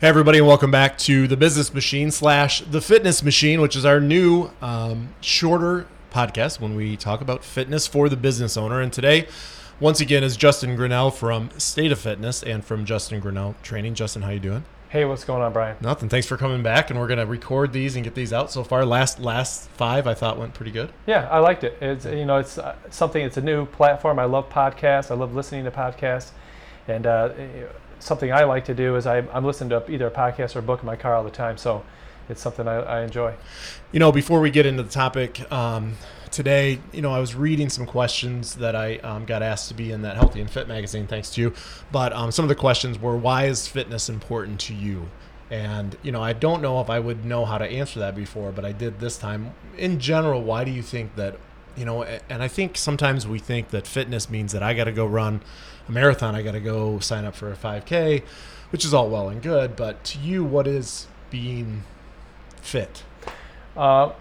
Hey everybody, and welcome back to the Business Machine slash the Fitness Machine, which is our new um, shorter podcast when we talk about fitness for the business owner. And today, once again, is Justin Grinnell from State of Fitness and from Justin Grinnell Training. Justin, how you doing? Hey, what's going on, Brian? Nothing. Thanks for coming back, and we're gonna record these and get these out. So far, last last five I thought went pretty good. Yeah, I liked it. It's you know it's uh, something. It's a new platform. I love podcasts. I love listening to podcasts, and uh, something I like to do is I, I'm listening to either a podcast or a book in my car all the time. So it's something I, I enjoy. You know, before we get into the topic um, today, you know, I was reading some questions that I um, got asked to be in that Healthy and Fit magazine, thanks to you. But um, some of the questions were, why is fitness important to you? And, you know, I don't know if I would know how to answer that before, but I did this time. In general, why do you think that, you know, and I think sometimes we think that fitness means that I got to go run a marathon, I got to go sign up for a 5K, which is all well and good. But to you, what is being fit? Uh,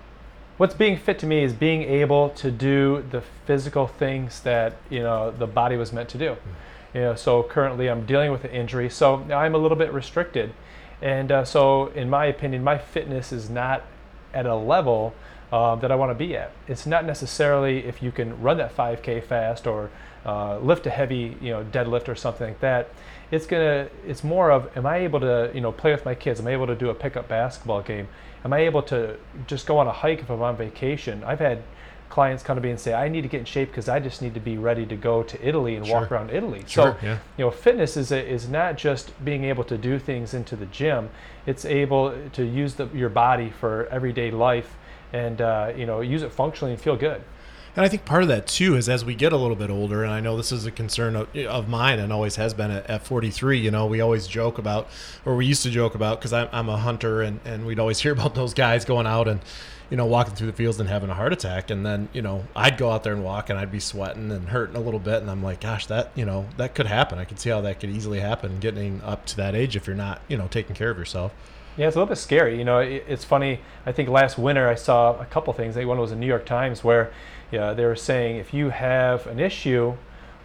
what's being fit to me is being able to do the physical things that you know the body was meant to do. Mm-hmm. You know, so currently I'm dealing with an injury, so I'm a little bit restricted, and uh, so in my opinion, my fitness is not at a level uh, that I want to be at. It's not necessarily if you can run that 5K fast or uh, lift a heavy, you know, deadlift or something like that. It's gonna. It's more of, am I able to, you know, play with my kids? Am I able to do a pickup basketball game? Am I able to just go on a hike if I'm on vacation? I've had clients come to me and say, I need to get in shape because I just need to be ready to go to Italy and sure. walk around Italy. Sure, so, yeah. you know, fitness is a, is not just being able to do things into the gym. It's able to use the, your body for everyday life and uh, you know use it functionally and feel good. And I think part of that too is as we get a little bit older, and I know this is a concern of, of mine and always has been at, at 43. You know, we always joke about, or we used to joke about, because I'm, I'm a hunter, and, and we'd always hear about those guys going out and, you know, walking through the fields and having a heart attack. And then, you know, I'd go out there and walk and I'd be sweating and hurting a little bit. And I'm like, gosh, that, you know, that could happen. I could see how that could easily happen getting up to that age if you're not, you know, taking care of yourself. Yeah, it's a little bit scary. You know, it, it's funny. I think last winter I saw a couple things. One was in New York Times where yeah, they were saying if you have an issue,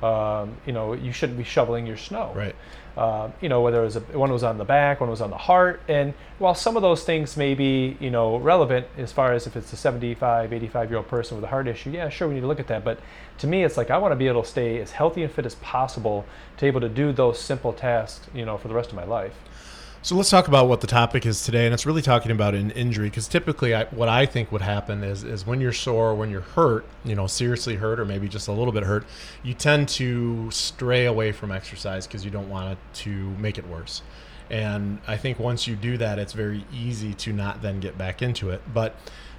um, you know, you shouldn't be shoveling your snow. Right. Uh, you know, whether it was a, one was on the back, one was on the heart, and while some of those things may be, you know, relevant as far as if it's a 75, 85 year old person with a heart issue, yeah, sure, we need to look at that. But to me, it's like I want to be able to stay as healthy and fit as possible to be able to do those simple tasks, you know, for the rest of my life. So let's talk about what the topic is today, and it's really talking about an injury because typically, I, what I think would happen is is when you're sore, when you're hurt, you know, seriously hurt, or maybe just a little bit hurt, you tend to stray away from exercise because you don't want it to make it worse. And I think once you do that, it's very easy to not then get back into it. But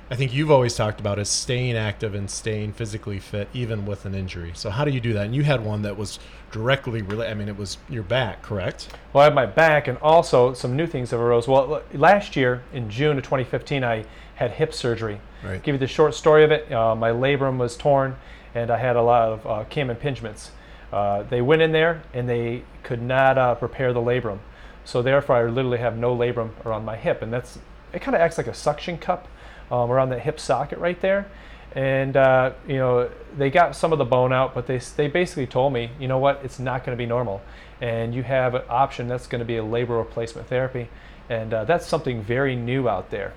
I think you've always talked about is staying active and staying physically fit even with an injury. So how do you do that? And you had one that was directly related. I mean, it was your back, correct? Well, I had my back, and also some new things have arose. Well, last year in June of 2015, I had hip surgery. Right. Give you the short story of it. Uh, my labrum was torn, and I had a lot of uh, cam impingements. Uh, they went in there and they could not uh, prepare the labrum, so therefore I literally have no labrum around my hip, and that's it. Kind of acts like a suction cup um, around that hip socket right there. And uh, you know they got some of the bone out, but they they basically told me, you know what, it's not going to be normal, and you have an option that's going to be a labral replacement therapy, and uh, that's something very new out there.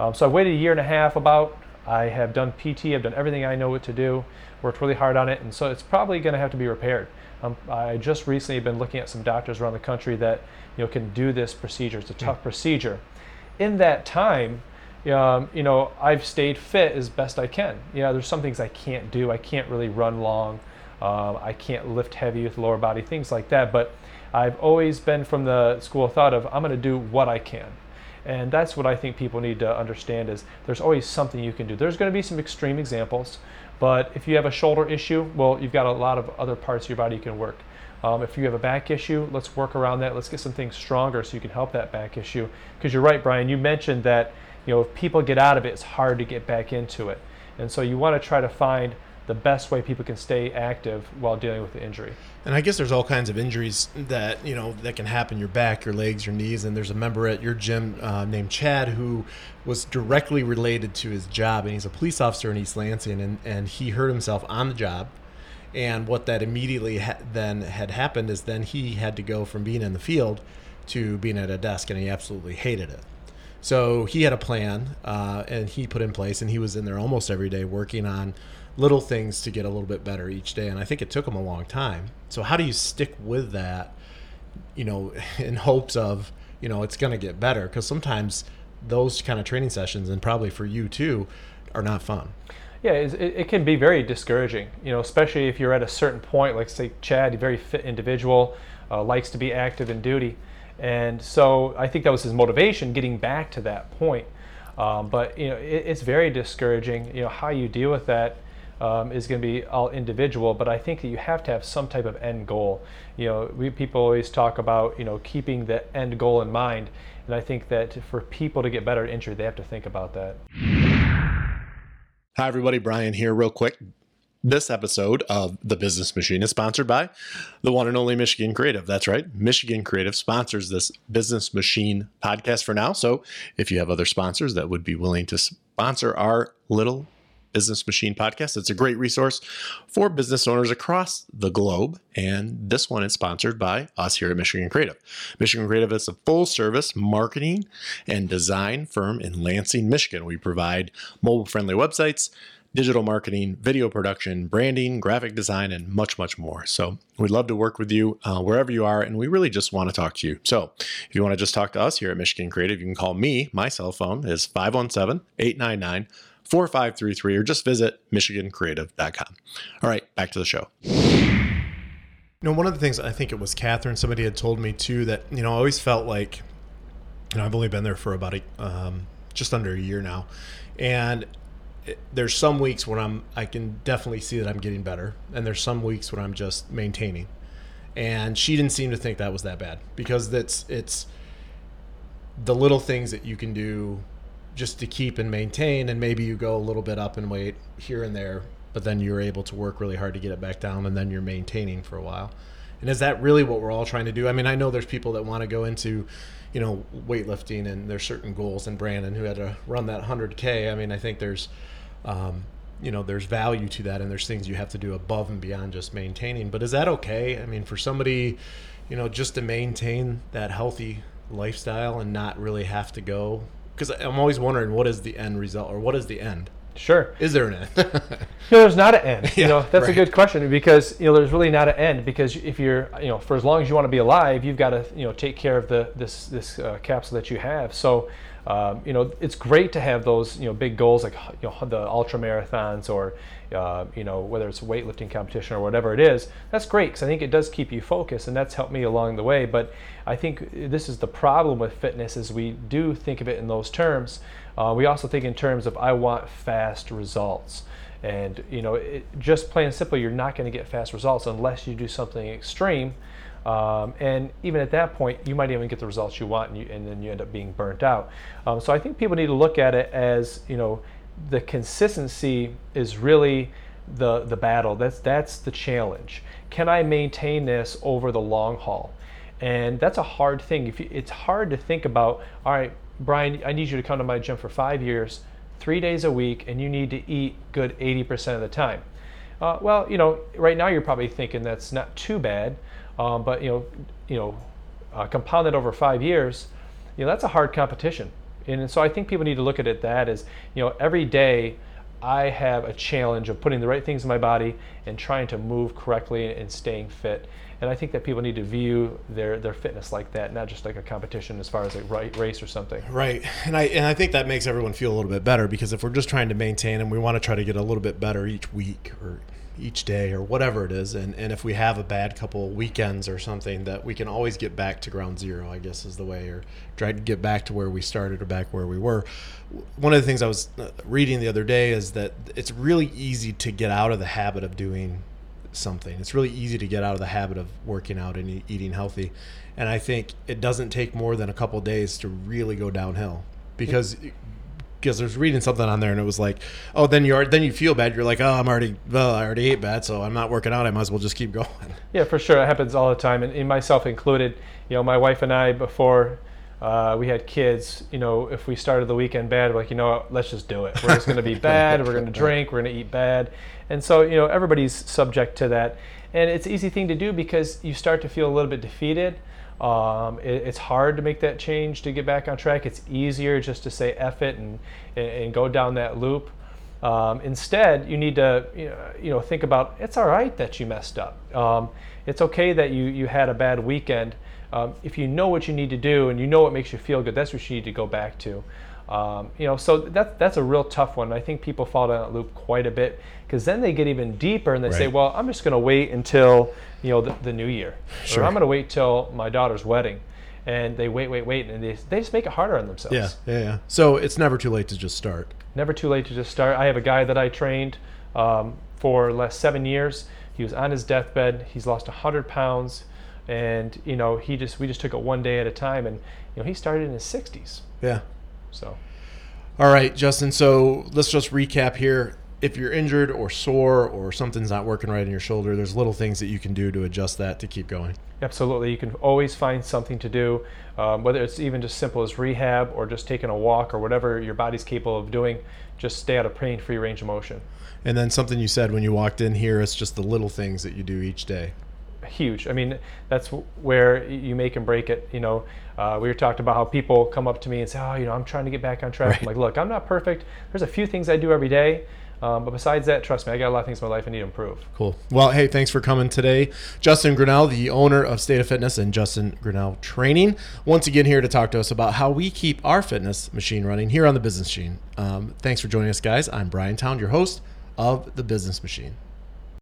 Um, so I waited a year and a half about. I have done PT. I've done everything I know what to do. Worked really hard on it, and so it's probably going to have to be repaired. Um, I just recently been looking at some doctors around the country that you know can do this procedure. It's a tough mm. procedure. In that time, um, you know, I've stayed fit as best I can. Yeah, there's some things I can't do. I can't really run long. Um, I can't lift heavy with lower body, things like that. But I've always been from the school of thought of I'm going to do what I can. And that's what I think people need to understand is there's always something you can do. There's going to be some extreme examples, but if you have a shoulder issue, well, you've got a lot of other parts of your body you can work. Um, if you have a back issue, let's work around that. Let's get some things stronger so you can help that back issue. Because you're right, Brian, you mentioned that you know, if people get out of it, it's hard to get back into it. And so you want to try to find the best way people can stay active while dealing with the injury. And I guess there's all kinds of injuries that you know that can happen your back, your legs, your knees. And there's a member at your gym uh, named Chad who was directly related to his job, and he's a police officer in East Lansing, and, and he hurt himself on the job. And what that immediately ha- then had happened is then he had to go from being in the field to being at a desk, and he absolutely hated it. So he had a plan, uh, and he put in place, and he was in there almost every day working on little things to get a little bit better each day. And I think it took him a long time. So how do you stick with that? You know, in hopes of you know it's going to get better because sometimes those kind of training sessions, and probably for you too, are not fun. Yeah, it, can be very discouraging, you know, especially if you're at a certain point, like say Chad, a very fit individual, uh, likes to be active in duty. And so I think that was his motivation, getting back to that point. Um, but, you know, it, it's very discouraging, you know, how you deal with that um, is going to be all individual, but I think that you have to have some type of end goal. You know, we people always talk about you know keeping the end goal in mind, and I think that for people to get better at injury, they have to think about that. Hi, everybody. Brian here, real quick. This episode of The Business Machine is sponsored by the one and only Michigan Creative. That's right. Michigan Creative sponsors this Business Machine podcast for now. So if you have other sponsors that would be willing to sponsor our little Business Machine podcast. It's a great resource for business owners across the globe. And this one is sponsored by us here at Michigan Creative. Michigan Creative is a full service marketing and design firm in Lansing, Michigan. We provide mobile friendly websites, digital marketing, video production, branding, graphic design, and much, much more. So we'd love to work with you uh, wherever you are, and we really just want to talk to you. So if you want to just talk to us here at Michigan Creative, you can call me. My cell phone is 517 899 4533 or just visit michigancreative.com. All right, back to the show. You know, one of the things I think it was Catherine, somebody had told me too that, you know, I always felt like, you know, I've only been there for about a, um, just under a year now. And there's some weeks when I'm, I can definitely see that I'm getting better. And there's some weeks when I'm just maintaining. And she didn't seem to think that was that bad because that's, it's the little things that you can do just to keep and maintain and maybe you go a little bit up in weight here and there but then you're able to work really hard to get it back down and then you're maintaining for a while and is that really what we're all trying to do i mean i know there's people that want to go into you know weightlifting and there's certain goals and brandon who had to run that 100k i mean i think there's um, you know there's value to that and there's things you have to do above and beyond just maintaining but is that okay i mean for somebody you know just to maintain that healthy lifestyle and not really have to go because I'm always wondering what is the end result or what is the end. Sure. Is there an end? no, there's not an end. Yeah, you know, that's right. a good question because you know there's really not an end because if you're you know for as long as you want to be alive, you've got to you know take care of the this this uh, capsule that you have. So um, you know it's great to have those you know big goals like you know the ultra marathons or uh, you know whether it's weightlifting competition or whatever it is. That's great because I think it does keep you focused and that's helped me along the way. But I think this is the problem with fitness is we do think of it in those terms. Uh, we also think in terms of I want fast results. And you know, it, just plain and simple, you're not going to get fast results unless you do something extreme. Um, and even at that point, you might even get the results you want, and, you, and then you end up being burnt out. Um, so I think people need to look at it as you know, the consistency is really the the battle. That's that's the challenge. Can I maintain this over the long haul? And that's a hard thing. If you, it's hard to think about, all right, Brian, I need you to come to my gym for five years, three days a week, and you need to eat good 80% of the time. Uh, well, you know, right now you're probably thinking that's not too bad, um, but you know, you know, uh, compound that over five years, you know, that's a hard competition. And so I think people need to look at it that as, you know, every day I have a challenge of putting the right things in my body and trying to move correctly and staying fit. And I think that people need to view their, their fitness like that, not just like a competition as far as a race or something. Right. And I, and I think that makes everyone feel a little bit better because if we're just trying to maintain and we want to try to get a little bit better each week or each day or whatever it is and, and if we have a bad couple weekends or something that we can always get back to ground zero i guess is the way or try to get back to where we started or back where we were one of the things i was uh, reading the other day is that it's really easy to get out of the habit of doing something. It's really easy to get out of the habit of working out and eating healthy. And I think it doesn't take more than a couple days to really go downhill because because there's reading something on there and it was like, oh, then you are then you feel bad. You're like, oh, I'm already well, I already ate bad, so I'm not working out. I might as well just keep going. Yeah, for sure, it happens all the time, and, and myself included. You know, my wife and I before uh, we had kids, you know, if we started the weekend bad, like, you know, let's just do it. We're just going to be bad. We're going to drink. We're going to eat bad. And so, you know, everybody's subject to that. And it's an easy thing to do because you start to feel a little bit defeated. Um, it, it's hard to make that change to get back on track. It's easier just to say F it and, and, and go down that loop. Um, instead, you need to you know, you know, think about it's all right that you messed up. Um, it's okay that you, you had a bad weekend. Um, if you know what you need to do and you know what makes you feel good, that's what you need to go back to. Um, you know, so that, that's a real tough one. I think people fall down that loop quite a bit because then they get even deeper and they say, well, I'm just going to wait until, you know, the, the new year. Sure. Or I'm going to wait till my daughter's wedding. And they wait, wait, wait, and they, they just make it harder on themselves. Yeah, yeah, yeah. So it's never too late to just start. Never too late to just start. I have a guy that I trained um, for last seven years. He was on his deathbed. He's lost 100 pounds, and you know he just we just took it one day at a time. And you know he started in his 60s. Yeah. So All right, Justin. So let's just recap here. If you're injured or sore or something's not working right in your shoulder, there's little things that you can do to adjust that to keep going. absolutely, you can always find something to do, um, whether it's even just simple as rehab or just taking a walk or whatever your body's capable of doing. Just stay out of pain-free range of motion. And then something you said when you walked in here, it's just the little things that you do each day. Huge. I mean, that's where you make and break it. You know, uh, we were talked about how people come up to me and say, "Oh, you know, I'm trying to get back on track." Right. I'm like, "Look, I'm not perfect. There's a few things I do every day, um, but besides that, trust me, I got a lot of things in my life I need to improve." Cool. Well, hey, thanks for coming today. Justin Grinnell, the owner of State of Fitness and Justin Grinnell Training, once again here to talk to us about how we keep our fitness machine running here on the Business Machine. Um, thanks for joining us, guys. I'm Brian Town, your host of the Business Machine.